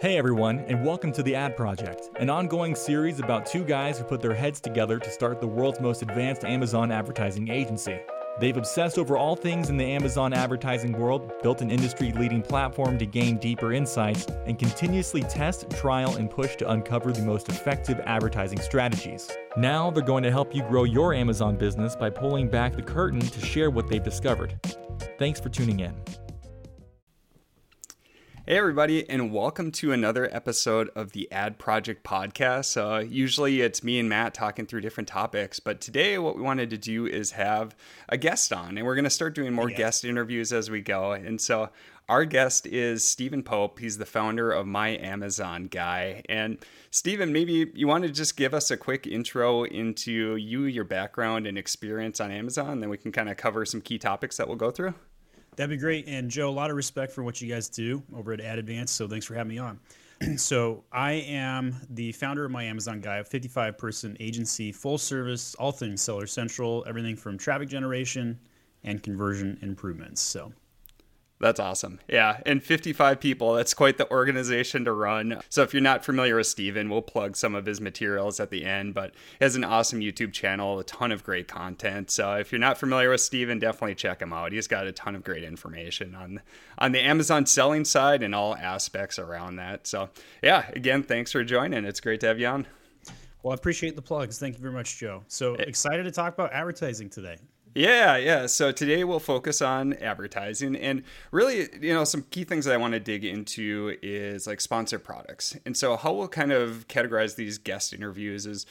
Hey everyone, and welcome to The Ad Project, an ongoing series about two guys who put their heads together to start the world's most advanced Amazon advertising agency. They've obsessed over all things in the Amazon advertising world, built an industry leading platform to gain deeper insights, and continuously test, trial, and push to uncover the most effective advertising strategies. Now they're going to help you grow your Amazon business by pulling back the curtain to share what they've discovered. Thanks for tuning in. Hey, everybody, and welcome to another episode of the Ad Project Podcast. Uh, usually it's me and Matt talking through different topics, but today what we wanted to do is have a guest on, and we're going to start doing more guest interviews as we go. And so our guest is Steven Pope. He's the founder of My Amazon Guy. And Steven, maybe you want to just give us a quick intro into you, your background, and experience on Amazon, and then we can kind of cover some key topics that we'll go through. That'd be great. And Joe, a lot of respect for what you guys do over at Ad. So thanks for having me on. so I am the founder of my Amazon Guy, a 55 person agency, full service, all things Seller Central, everything from traffic generation and conversion improvements. So that's awesome. Yeah. And 55 people, that's quite the organization to run. So if you're not familiar with Steven, we'll plug some of his materials at the end, but he has an awesome YouTube channel, a ton of great content. So if you're not familiar with Steven, definitely check him out. He's got a ton of great information on on the Amazon selling side and all aspects around that. So yeah, again, thanks for joining. It's great to have you on. Well, I appreciate the plugs. Thank you very much, Joe. So excited to talk about advertising today. Yeah, yeah. So today we'll focus on advertising and really, you know, some key things that I want to dig into is like sponsor products. And so how we'll kind of categorize these guest interviews is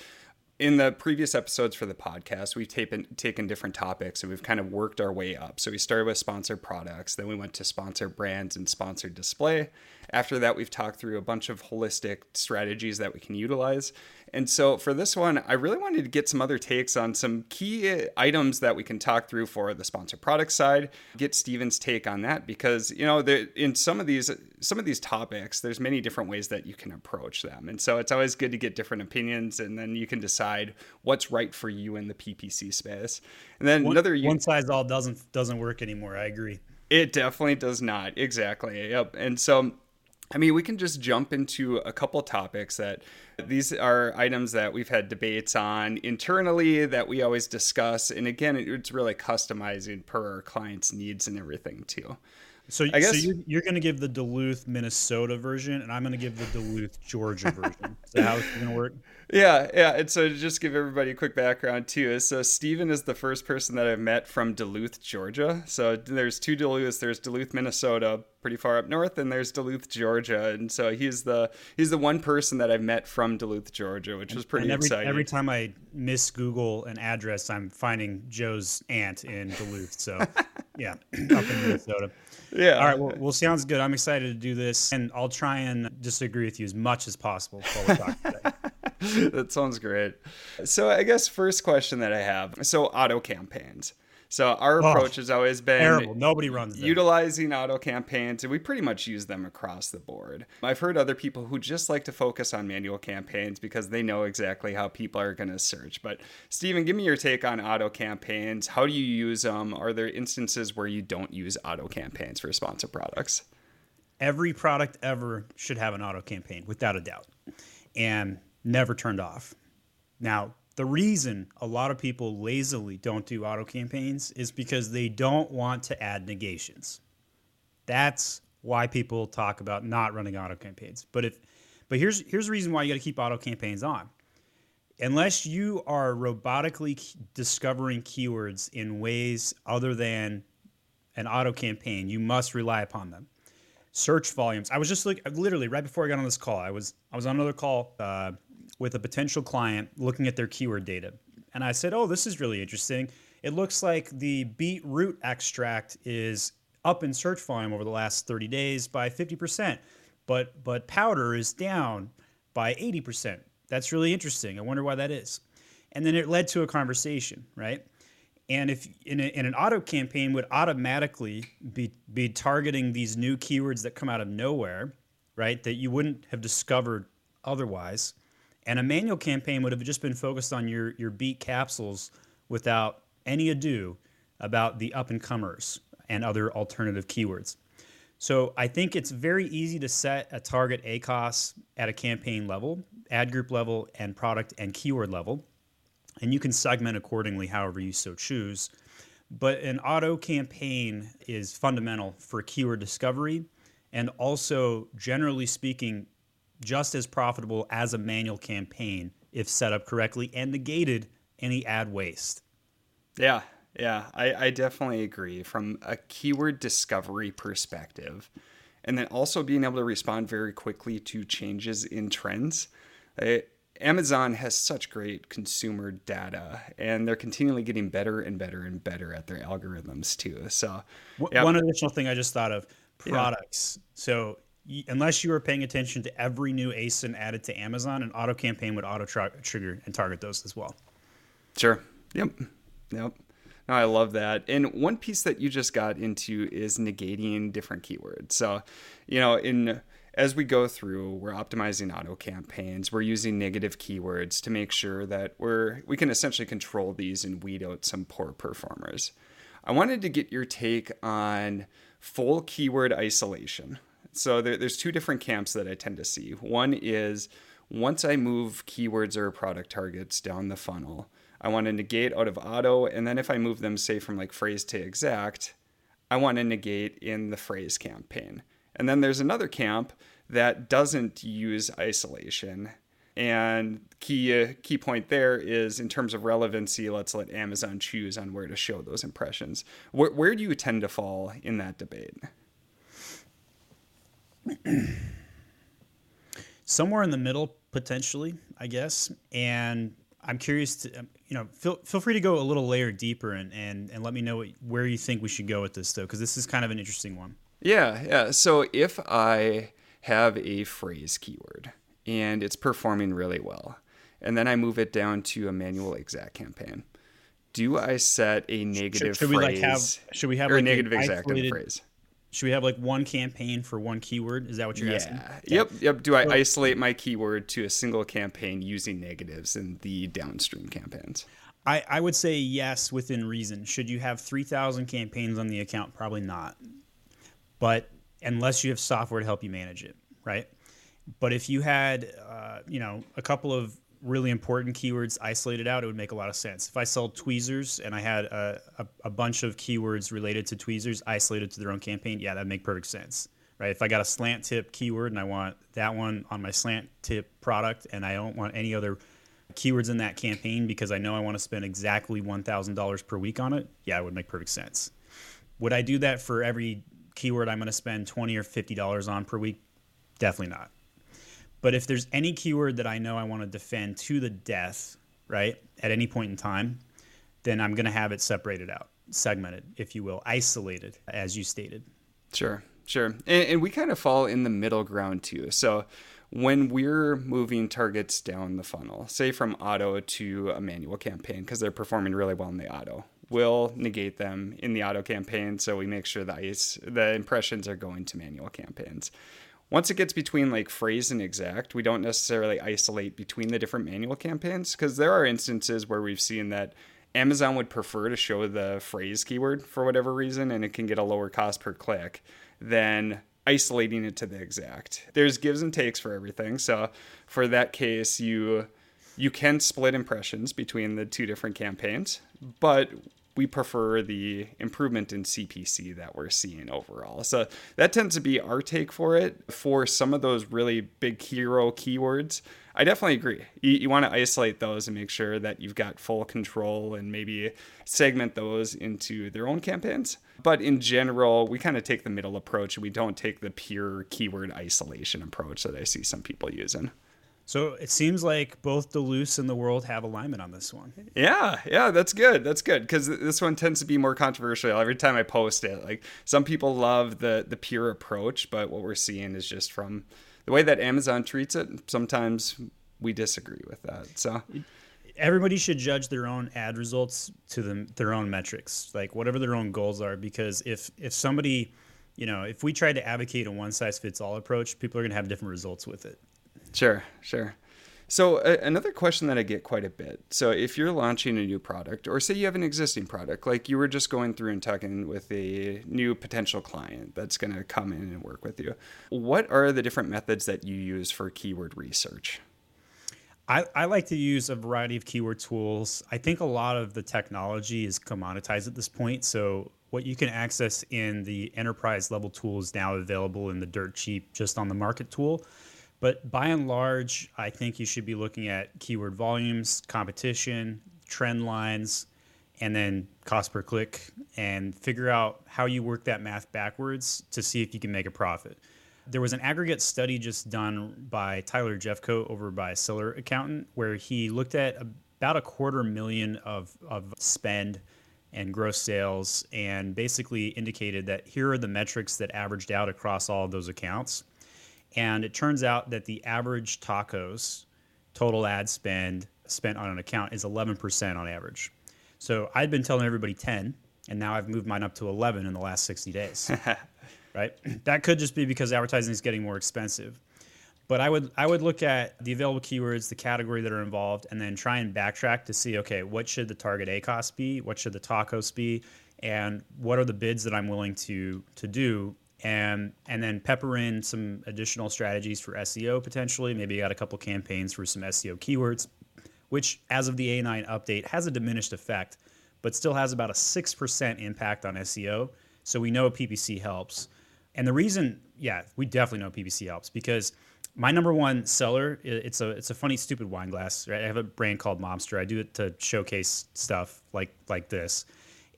in the previous episodes for the podcast, we've taken taken different topics and we've kind of worked our way up. So we started with sponsor products, then we went to sponsor brands and sponsored display. After that, we've talked through a bunch of holistic strategies that we can utilize. And so for this one, I really wanted to get some other takes on some key items that we can talk through for the sponsor product side. Get Steven's take on that because you know in some of these some of these topics, there's many different ways that you can approach them, and so it's always good to get different opinions, and then you can decide what's right for you in the PPC space. And then one, another one size all doesn't doesn't work anymore. I agree. It definitely does not. Exactly. Yep. And so I mean, we can just jump into a couple topics that these are items that we've had debates on internally that we always discuss. And again, it's really customizing per our clients' needs and everything too. So, I guess, so you're, you're going to give the Duluth, Minnesota version, and I'm going to give the Duluth, Georgia version. Is that how it's going to work? Yeah, yeah. And so to just give everybody a quick background too, so Steven is the first person that I've met from Duluth, Georgia. So there's two Duluths. There's Duluth, Minnesota, pretty far up north, and there's Duluth, Georgia. And so he's the he's the one person that I've met from Duluth, Georgia, which was pretty and every, exciting. Every time I miss Google an address, I'm finding Joe's aunt in Duluth. So yeah, up in Minnesota. Yeah. All right. Well, well, sounds good. I'm excited to do this, and I'll try and disagree with you as much as possible while we talk today. that sounds great. So, I guess first question that I have: so auto campaigns. So our approach oh, has always been terrible. Nobody runs them. utilizing auto campaigns, and we pretty much use them across the board. I've heard other people who just like to focus on manual campaigns because they know exactly how people are going to search. But Steven, give me your take on auto campaigns. How do you use them? Are there instances where you don't use auto campaigns for sponsor products? Every product ever should have an auto campaign, without a doubt, and never turned off. Now, the reason a lot of people lazily don't do auto campaigns is because they don't want to add negations. That's why people talk about not running auto campaigns. But if but here's here's the reason why you got to keep auto campaigns on. Unless you are robotically discovering keywords in ways other than an auto campaign, you must rely upon them. Search volumes. I was just like literally right before I got on this call. I was I was on another call uh, with a potential client looking at their keyword data. And I said, Oh, this is really interesting. It looks like the beetroot extract is up in search volume over the last 30 days by 50%, but, but powder is down by 80%. That's really interesting. I wonder why that is. And then it led to a conversation, right? And if in, a, in an auto campaign would automatically be, be targeting these new keywords that come out of nowhere, right? That you wouldn't have discovered otherwise and a manual campaign would have just been focused on your, your beat capsules without any ado about the up and comers and other alternative keywords. So I think it's very easy to set a target ACOS at a campaign level, ad group level, and product and keyword level. And you can segment accordingly however you so choose. But an auto campaign is fundamental for keyword discovery and also, generally speaking, just as profitable as a manual campaign if set up correctly and negated any ad waste. Yeah, yeah, I, I definitely agree from a keyword discovery perspective. And then also being able to respond very quickly to changes in trends. Uh, Amazon has such great consumer data, and they're continually getting better and better and better at their algorithms too. So, one additional thing I just thought of products. Yeah. So, unless you are paying attention to every new ASIN added to Amazon, an auto campaign would auto trigger and target those as well. Sure. Yep. Yep. No, I love that. And one piece that you just got into is negating different keywords. So, you know, in as we go through, we're optimizing auto campaigns. We're using negative keywords to make sure that we're we can essentially control these and weed out some poor performers. I wanted to get your take on full keyword isolation. So there, there's two different camps that I tend to see. One is once I move keywords or product targets down the funnel, I want to negate out of auto. And then if I move them, say, from like phrase to exact, I want to negate in the phrase campaign. And then there's another camp that doesn't use isolation. And key uh, key point there is in terms of relevancy, let's let Amazon choose on where to show those impressions. Where, where do you tend to fall in that debate? Somewhere in the middle, potentially, I guess. And I'm curious to, um, you know, feel, feel free to go a little layer deeper and, and, and let me know what, where you think we should go with this, though, because this is kind of an interesting one. Yeah, yeah. So if I have a phrase keyword and it's performing really well, and then I move it down to a manual exact campaign, do I set a negative should, should phrase? We like have, should we have or like a negative exact phrase? Should we have like one campaign for one keyword? Is that what you're yeah. asking? Yep. Yep. Do I isolate my keyword to a single campaign using negatives in the downstream campaigns? I, I would say yes within reason. Should you have 3,000 campaigns on the account? Probably not. But unless you have software to help you manage it, right? But if you had, uh, you know, a couple of really important keywords isolated out, it would make a lot of sense. If I sold tweezers and I had a, a, a, bunch of keywords related to tweezers isolated to their own campaign, yeah, that'd make perfect sense, right? If I got a slant tip keyword and I want that one on my slant tip product and I don't want any other keywords in that campaign because I know I want to spend exactly $1,000 per week on it, yeah, it would make perfect sense. Would I do that for every keyword I'm going to spend 20 or $50 on per week? Definitely not. But if there's any keyword that I know I want to defend to the death, right, at any point in time, then I'm going to have it separated out, segmented, if you will, isolated, as you stated. Sure, sure. And, and we kind of fall in the middle ground too. So when we're moving targets down the funnel, say from auto to a manual campaign, because they're performing really well in the auto, we'll negate them in the auto campaign. So we make sure the ICE, the impressions are going to manual campaigns. Once it gets between like phrase and exact, we don't necessarily isolate between the different manual campaigns because there are instances where we've seen that Amazon would prefer to show the phrase keyword for whatever reason and it can get a lower cost per click than isolating it to the exact. There's gives and takes for everything. So for that case, you you can split impressions between the two different campaigns, but we prefer the improvement in CPC that we're seeing overall. So that tends to be our take for it. For some of those really big hero keywords, I definitely agree. You, you want to isolate those and make sure that you've got full control and maybe segment those into their own campaigns. But in general, we kind of take the middle approach and we don't take the pure keyword isolation approach that I see some people using. So it seems like both Duluths and the world have alignment on this one. Yeah, yeah, that's good. That's good because this one tends to be more controversial every time I post it. Like some people love the the pure approach, but what we're seeing is just from the way that Amazon treats it. Sometimes we disagree with that. So everybody should judge their own ad results to them their own metrics, like whatever their own goals are. Because if if somebody you know, if we try to advocate a one size fits all approach, people are going to have different results with it. Sure, sure. So another question that I get quite a bit. So if you're launching a new product, or say you have an existing product, like you were just going through and talking with a new potential client that's going to come in and work with you, what are the different methods that you use for keyword research? I, I like to use a variety of keyword tools. I think a lot of the technology is commoditized at this point. So what you can access in the enterprise level tool is now available in the dirt cheap just on the market tool. But by and large, I think you should be looking at keyword volumes, competition, trend lines, and then cost per click and figure out how you work that math backwards to see if you can make a profit. There was an aggregate study just done by Tyler Jeffcoat over by Seller Accountant where he looked at about a quarter million of, of spend and gross sales and basically indicated that here are the metrics that averaged out across all of those accounts. And it turns out that the average TACOS total ad spend spent on an account is 11% on average. So I'd been telling everybody 10, and now I've moved mine up to 11 in the last 60 days. right? That could just be because advertising is getting more expensive. But I would I would look at the available keywords, the category that are involved, and then try and backtrack to see okay, what should the target ACOS be? What should the TACOS be? And what are the bids that I'm willing to to do and and then pepper in some additional strategies for SEO potentially. Maybe you got a couple campaigns for some SEO keywords, which as of the A9 update has a diminished effect, but still has about a six percent impact on SEO. So we know PPC helps, and the reason, yeah, we definitely know PPC helps because my number one seller it's a it's a funny stupid wine glass right? I have a brand called momster i do it to showcase stuff like like this.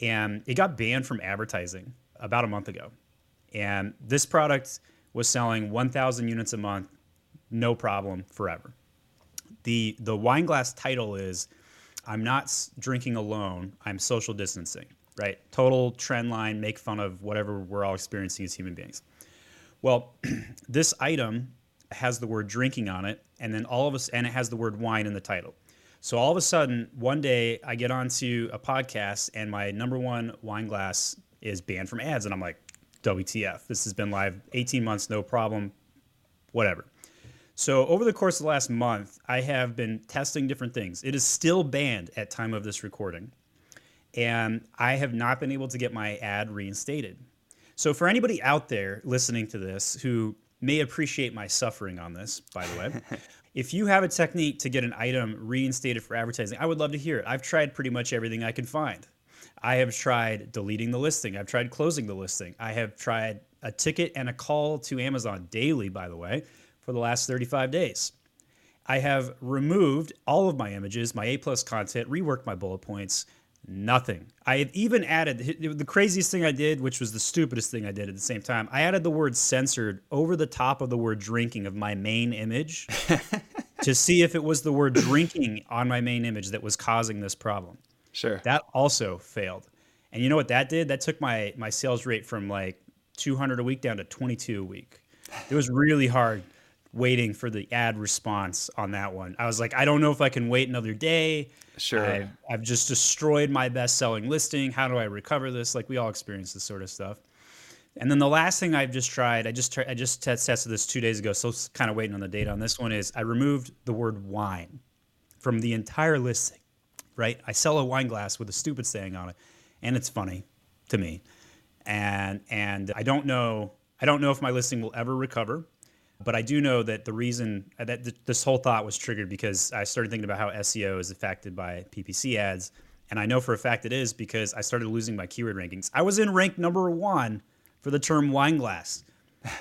And it got banned from advertising about a month ago and this product was selling 1,000 units a month, no problem, forever. The, the wine glass title is I'm not drinking alone, I'm social distancing, right? Total trend line, make fun of whatever we're all experiencing as human beings. Well, this item has the word drinking on it, and then all of us, and it has the word wine in the title. So all of a sudden, one day I get onto a podcast, and my number one wine glass is banned from ads, and I'm like, WTF. This has been live 18 months, no problem, whatever. So over the course of the last month, I have been testing different things. It is still banned at time of this recording. And I have not been able to get my ad reinstated. So for anybody out there listening to this who may appreciate my suffering on this, by the way, if you have a technique to get an item reinstated for advertising, I would love to hear it. I've tried pretty much everything I can find. I have tried deleting the listing. I've tried closing the listing. I have tried a ticket and a call to Amazon daily, by the way, for the last 35 days. I have removed all of my images, my A plus content, reworked my bullet points, nothing. I have even added the craziest thing I did, which was the stupidest thing I did at the same time. I added the word censored over the top of the word drinking of my main image to see if it was the word drinking on my main image that was causing this problem. Sure. That also failed. And you know what that did? That took my my sales rate from like 200 a week down to 22 a week. It was really hard waiting for the ad response on that one. I was like, I don't know if I can wait another day. Sure. I've, I've just destroyed my best selling listing. How do I recover this? Like we all experience this sort of stuff. And then the last thing I've just tried, I just I just tested this two days ago, so kind of waiting on the data on this one is I removed the word wine from the entire listing right? I sell a wine glass with a stupid saying on it, and it's funny to me. And and I don't know I don't know if my listing will ever recover, but I do know that the reason uh, that th- this whole thought was triggered because I started thinking about how SEO is affected by PPC ads, and I know for a fact it is because I started losing my keyword rankings. I was in rank number one for the term wine glass.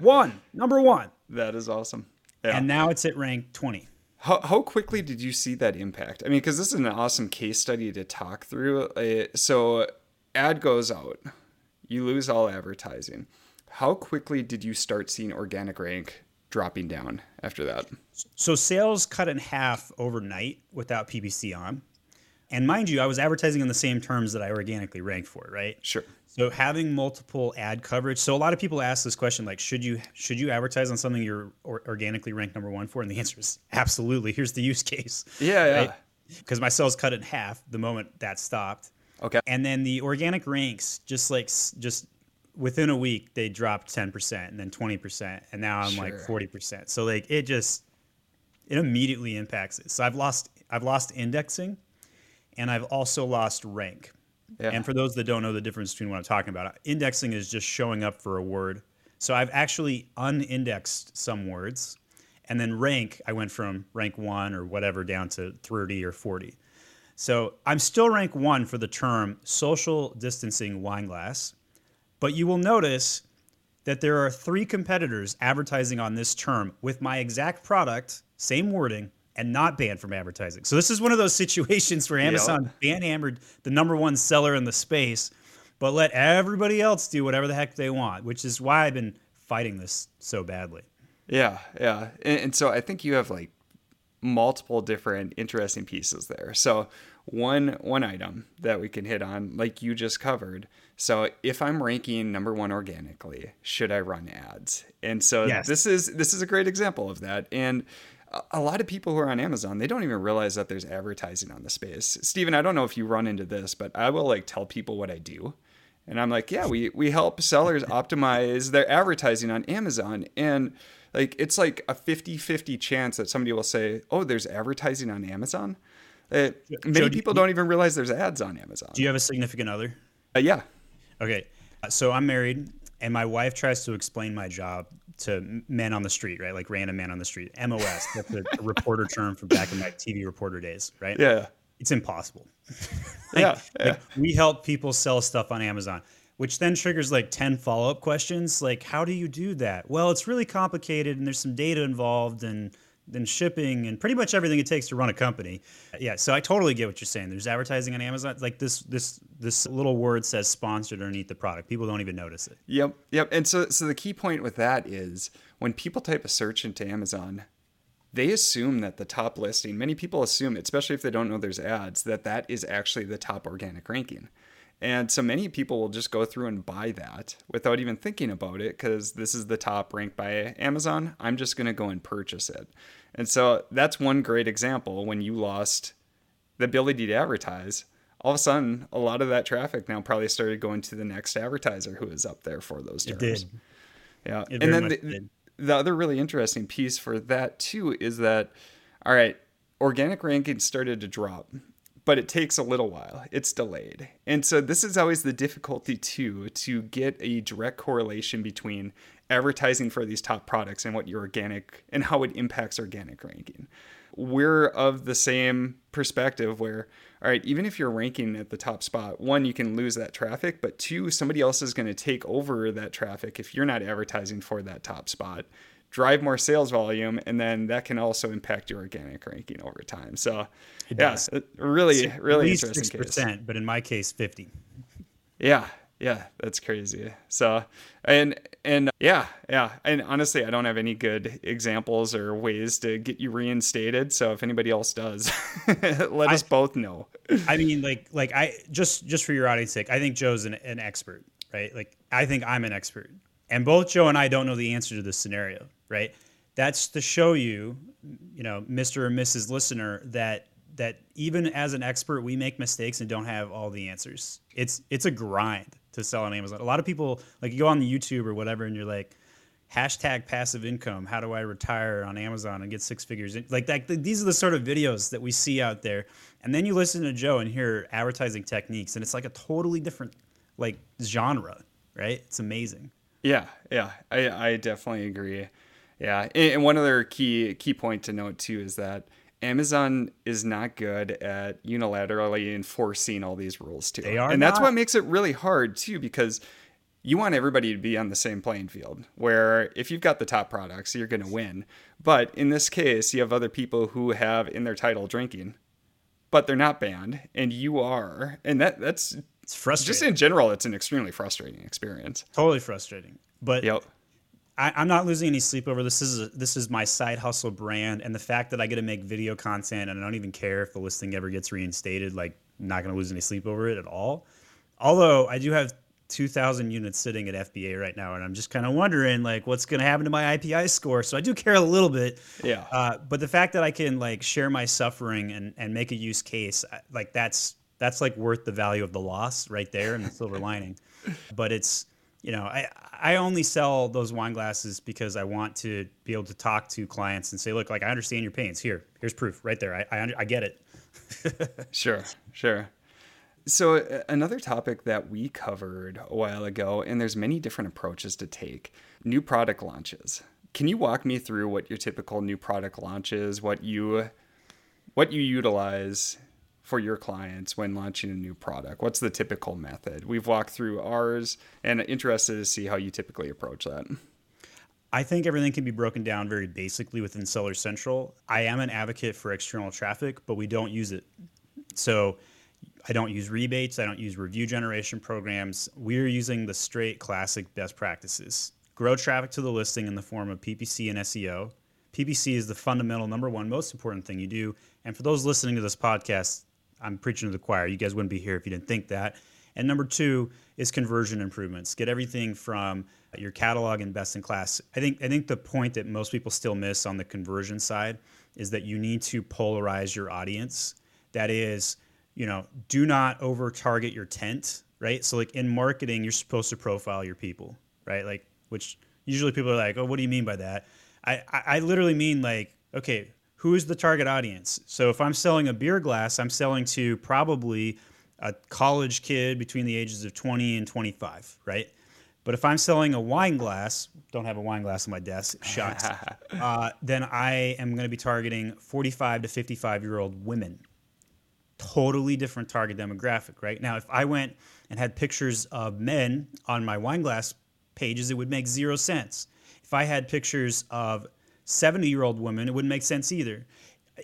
one, number one. That is awesome. Yeah. And now it's at rank 20. How, how quickly did you see that impact? I mean, because this is an awesome case study to talk through. Uh, so, ad goes out, you lose all advertising. How quickly did you start seeing organic rank dropping down after that? So, sales cut in half overnight without PPC on. And mind you, I was advertising in the same terms that I organically ranked for, right? Sure. So having multiple ad coverage. So a lot of people ask this question like should you should you advertise on something you're or organically ranked number 1 for and the answer is absolutely. Here's the use case. Yeah, yeah. Because my sales cut in half the moment that stopped. Okay. And then the organic ranks just like just within a week they dropped 10% and then 20% and now I'm sure. like 40%. So like it just it immediately impacts it. So I've lost I've lost indexing, and I've also lost rank. Yeah. And for those that don't know the difference between what I'm talking about, indexing is just showing up for a word. So I've actually unindexed some words, and then rank I went from rank one or whatever down to 30 or 40. So I'm still rank one for the term social distancing wine glass, but you will notice that there are three competitors advertising on this term with my exact product, same wording, and not banned from advertising. So this is one of those situations where Amazon ban hammered the number one seller in the space, but let everybody else do whatever the heck they want, which is why I've been fighting this so badly. Yeah, yeah. And, and so I think you have like multiple different interesting pieces there. So one one item that we can hit on, like you just covered. So if I'm ranking number one organically, should I run ads? And so Yes. this is this is a great example of that. And a- lot of people who are on Amazon, they don't even realize that there's advertising on the space. Steven, I don't know if you run into this, but I will like tell people what I do. And I'm like, yeah, we we help sellers optimize their advertising on Amazon. And like it's like a 50-50 chance that somebody will say, "Oh, there's advertising on Amazon." Uh, many do people you- don't even realize there's ads on Amazon. Do you have a significant other? Uh, yeah. Okay, uh, so I'm married, and my wife tries to explain my job to men on the street, right? Like random men on the street. MOS, that's a, a reporter term from back in my TV reporter days, right? Yeah. It's impossible. Yeah. yeah. Like, we help people sell stuff on Amazon, which then triggers like 10 follow up questions. Like, how do you do that? Well, it's really complicated, and there's some data involved, and then shipping, and pretty much everything it takes to run a company. Yeah, so I totally get what you're saying. There's advertising on Amazon. Like this, this, this little word says sponsored underneath the product. People don't even notice it. Yep, yep. And so, so the key point with that is when people type a search into Amazon, they assume that the top listing. Many people assume, especially if they don't know there's ads, that that is actually the top organic ranking. And so many people will just go through and buy that without even thinking about it because this is the top ranked by Amazon. I'm just going to go and purchase it. And so that's one great example when you lost the ability to advertise. All of a sudden, a lot of that traffic now probably started going to the next advertiser who is up there for those terms. It did. Yeah. It and then the, did. the other really interesting piece for that too is that, all right, organic rankings started to drop, but it takes a little while. It's delayed. And so this is always the difficulty too, to get a direct correlation between advertising for these top products and what your organic and how it impacts organic ranking. We're of the same perspective where, all right, even if you're ranking at the top spot, one, you can lose that traffic, but two, somebody else is going to take over that traffic if you're not advertising for that top spot, drive more sales volume, and then that can also impact your organic ranking over time. So, yeah, does. really, really At least interesting case. 6%, but in my case, 50. Yeah, yeah, that's crazy. So, and and uh, yeah, yeah, and honestly, I don't have any good examples or ways to get you reinstated. So if anybody else does, let us both know. I mean, like, like I just just for your audience sake, I think Joe's an, an expert, right? Like, I think I'm an expert, and both Joe and I don't know the answer to this scenario, right? That's to show you, you know, Mr. or Mrs. Listener, that that even as an expert, we make mistakes and don't have all the answers. It's it's a grind to sell on Amazon. A lot of people like you go on YouTube or whatever, and you're like, hashtag passive income. How do I retire on Amazon and get six figures? Like that. These are the sort of videos that we see out there. And then you listen to Joe and hear advertising techniques, and it's like a totally different like genre, right? It's amazing. Yeah, yeah, I, I definitely agree. Yeah, and, one other key key point to note too is that Amazon is not good at unilaterally enforcing all these rules too. They are and that's not. what makes it really hard too because you want everybody to be on the same playing field where if you've got the top products you're going to win but in this case you have other people who have in their title drinking but they're not banned and you are and that that's It's frustrating. just in general it's an extremely frustrating experience totally frustrating. But yep I, I'm not losing any sleep over this. This is this is my side hustle brand, and the fact that I get to make video content, and I don't even care if the listing ever gets reinstated. Like, not going to lose any sleep over it at all. Although I do have 2,000 units sitting at FBA right now, and I'm just kind of wondering like what's going to happen to my IPI score. So I do care a little bit. Yeah. Uh, but the fact that I can like share my suffering and and make a use case, like that's that's like worth the value of the loss right there and the silver lining. But it's you know, I I only sell those wine glasses because I want to be able to talk to clients and say, look, like I understand your pains. Here, here's proof right there. I I, I get it. sure, sure. So uh, another topic that we covered a while ago, and there's many different approaches to take. New product launches. Can you walk me through what your typical new product launch is? What you what you utilize for your clients when launching a new product? What's the typical method? We've walked through ours and interested to see how you typically approach that. I think everything can be broken down very basically within Seller Central. I am an advocate for external traffic, but we don't use it. So I don't use rebates, I don't use review generation programs. We're using the straight classic best practices. Grow traffic to the listing in the form of PPC and SEO. PPC is the fundamental number one most important thing you do. And for those listening to this podcast, I'm preaching to the choir. You guys wouldn't be here if you didn't think that. And number two is conversion improvements. Get everything from your catalog and best in class. I think I think the point that most people still miss on the conversion side is that you need to polarize your audience. That is, you know, do not over target your tent, right? So like in marketing, you're supposed to profile your people, right? Like which usually people are like, "Oh, what do you mean by that?" I I, I literally mean like, okay, who's the target audience? So if I'm selling a beer glass, I'm selling to probably a college kid between the ages of 20 and 25, right? But if I'm selling a wine glass, don't have a wine glass on my desk, shucks, uh, then I am going to be targeting 45 to 55 year old women. Totally different target demographic, right? Now, if I went and had pictures of men on my wine glass pages, it would make zero sense. If I had pictures of 70 year old woman, it wouldn't make sense either.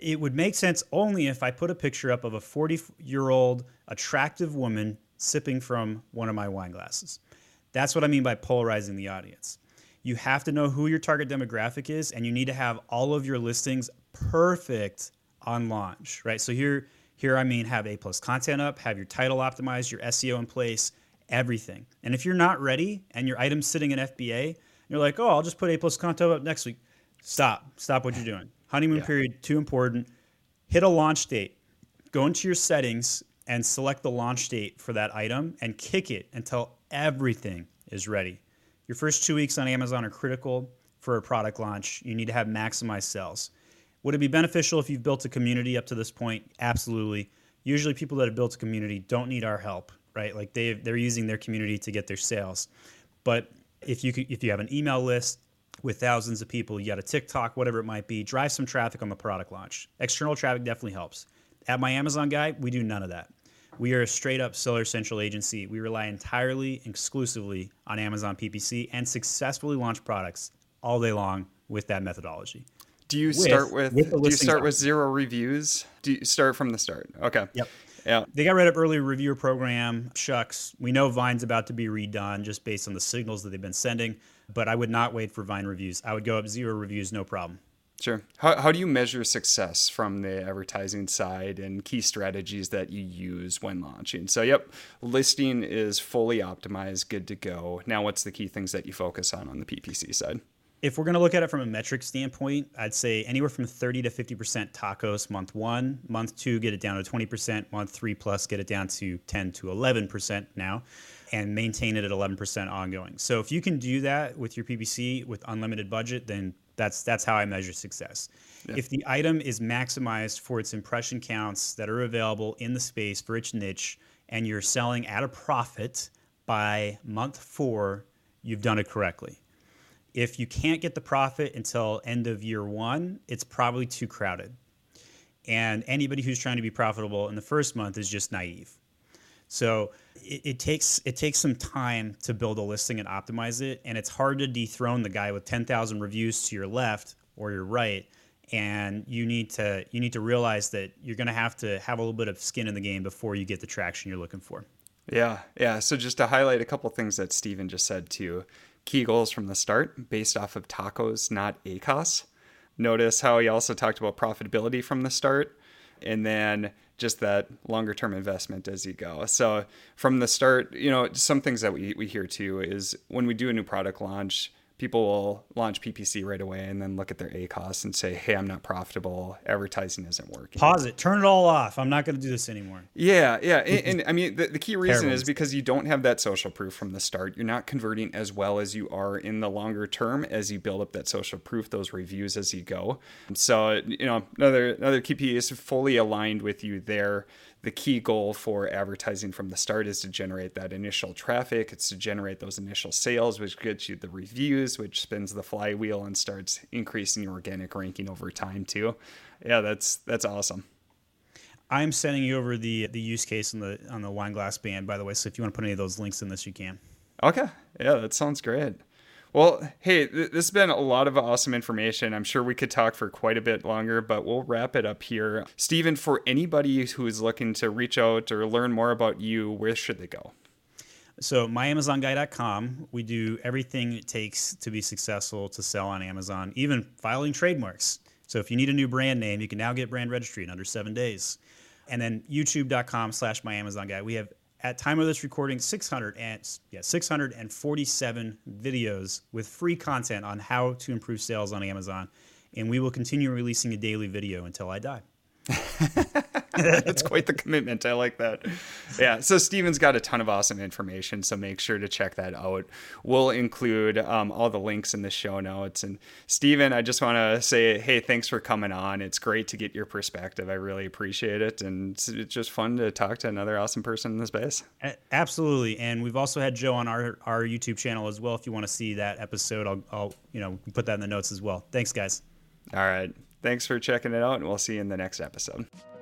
It would make sense only if I put a picture up of a 40 year old attractive woman sipping from one of my wine glasses. That's what I mean by polarizing the audience. You have to know who your target demographic is, and you need to have all of your listings perfect on launch, right? So here, here I mean have A plus content up, have your title optimized, your SEO in place, everything. And if you're not ready and your item's sitting in FBA, you're like, oh, I'll just put A plus content up next week Stop. Stop what you're doing. Honeymoon yeah. period, too important. Hit a launch date. Go into your settings and select the launch date for that item and kick it until everything is ready. Your first two weeks on Amazon are critical for a product launch. You need to have maximized sales. Would it be beneficial if you've built a community up to this point? Absolutely. Usually, people that have built a community don't need our help, right? Like they they're using their community to get their sales. But if you if you have an email list, with thousands of people. You got a TikTok, whatever it might be. Drive some traffic on the product launch. External traffic definitely helps. At my Amazon guy, we do none of that. We are a straight up Seller Central agency. We rely entirely, exclusively on Amazon PPC and successfully launch products all day long with that methodology. Do you start with, with do you start with zero reviews? Do you start from the start? Okay. Yep. Yeah. They got rid of early reviewer program. Shucks. We know Vine's about to be redone just based on the signals that they've been sending but I would not wait for Vine reviews. I would go up zero reviews, no problem. Sure. How, how do you measure success from the advertising side and key strategies that you use when launching? So, yep, listing is fully optimized, good to go. Now, what's the key things that you focus on on the PPC side? If we're going to look at it from a metric standpoint, I'd say anywhere from 30 to 50% TACOS month one, month two, get it down to 20%, month three plus, get it down to 10 to 11% now and maintain it at 11% ongoing. So if you can do that with your PPC with unlimited budget, then that's that's how I measure success. Yeah. If the item is maximized for its impression counts that are available in the space for its niche and you're selling at a profit by month 4, you've done it correctly. If you can't get the profit until end of year 1, it's probably too crowded. And anybody who's trying to be profitable in the first month is just naive. So it, it, takes it takes some time to build a listing and optimize it, and it's hard to dethrone the guy with 10,000 reviews to your left or your right. And you need to you need to realize that you're going to have to have a little bit of skin in the game before you get the traction you're looking for. Yeah, yeah. So just to highlight a couple things that Steven just said too. Key goals from the start, based off of TACOS, not ACOS. Notice how he also talked about profitability from the start, and then just that longer term investment as you go. So from the start, you know, some things that we, we hear too is when we do a new product launch, people will launch PPC right away and then look at their ACOS and say, "Hey, I'm not profitable. Advertising isn't working." Pause it. Turn it all off. I'm not going to do this anymore. Yeah, yeah, and, and I mean the, the key reason is because you don't have that social proof from the start. You're not converting as well as you are in the longer term as you build up that social proof, those reviews as you go. So you know another another key piece fully aligned with you there the key goal for advertising from the start is to generate that initial traffic. It's to generate those initial sales, which gets you the reviews, which spins the flywheel and starts increasing your organic ranking over time too. Yeah, that's that's awesome. I'm sending you over the the use case on the on the wine glass band, by the way. So if you want to put any of those links in this, you can. Okay. Yeah, that sounds great. Well, hey, th- this has been a lot of awesome information. I'm sure we could talk for quite a bit longer, but we'll wrap it up here. Steven, for anybody who is looking to reach out or learn more about you, where should they go? So, myamazonguy.com, we do everything it takes to be successful to sell on Amazon, even filing trademarks. So, if you need a new brand name, you can now get brand registry in under seven days. And then youtube.com slash myamazonguy. We have at time of this recording 600 and yeah 647 videos with free content on how to improve sales on Amazon and we will continue releasing a daily video until I die. That's quite the commitment. I like that. Yeah. So Steven's got a ton of awesome information. So make sure to check that out. We'll include um, all the links in the show notes. And Steven, I just want to say, hey, thanks for coming on. It's great to get your perspective. I really appreciate it. And it's, it's just fun to talk to another awesome person in the space. Absolutely. And we've also had Joe on our, our YouTube channel as well. If you want to see that episode, I'll, I'll you know put that in the notes as well. Thanks, guys. All right. Thanks for checking it out, and we'll see you in the next episode.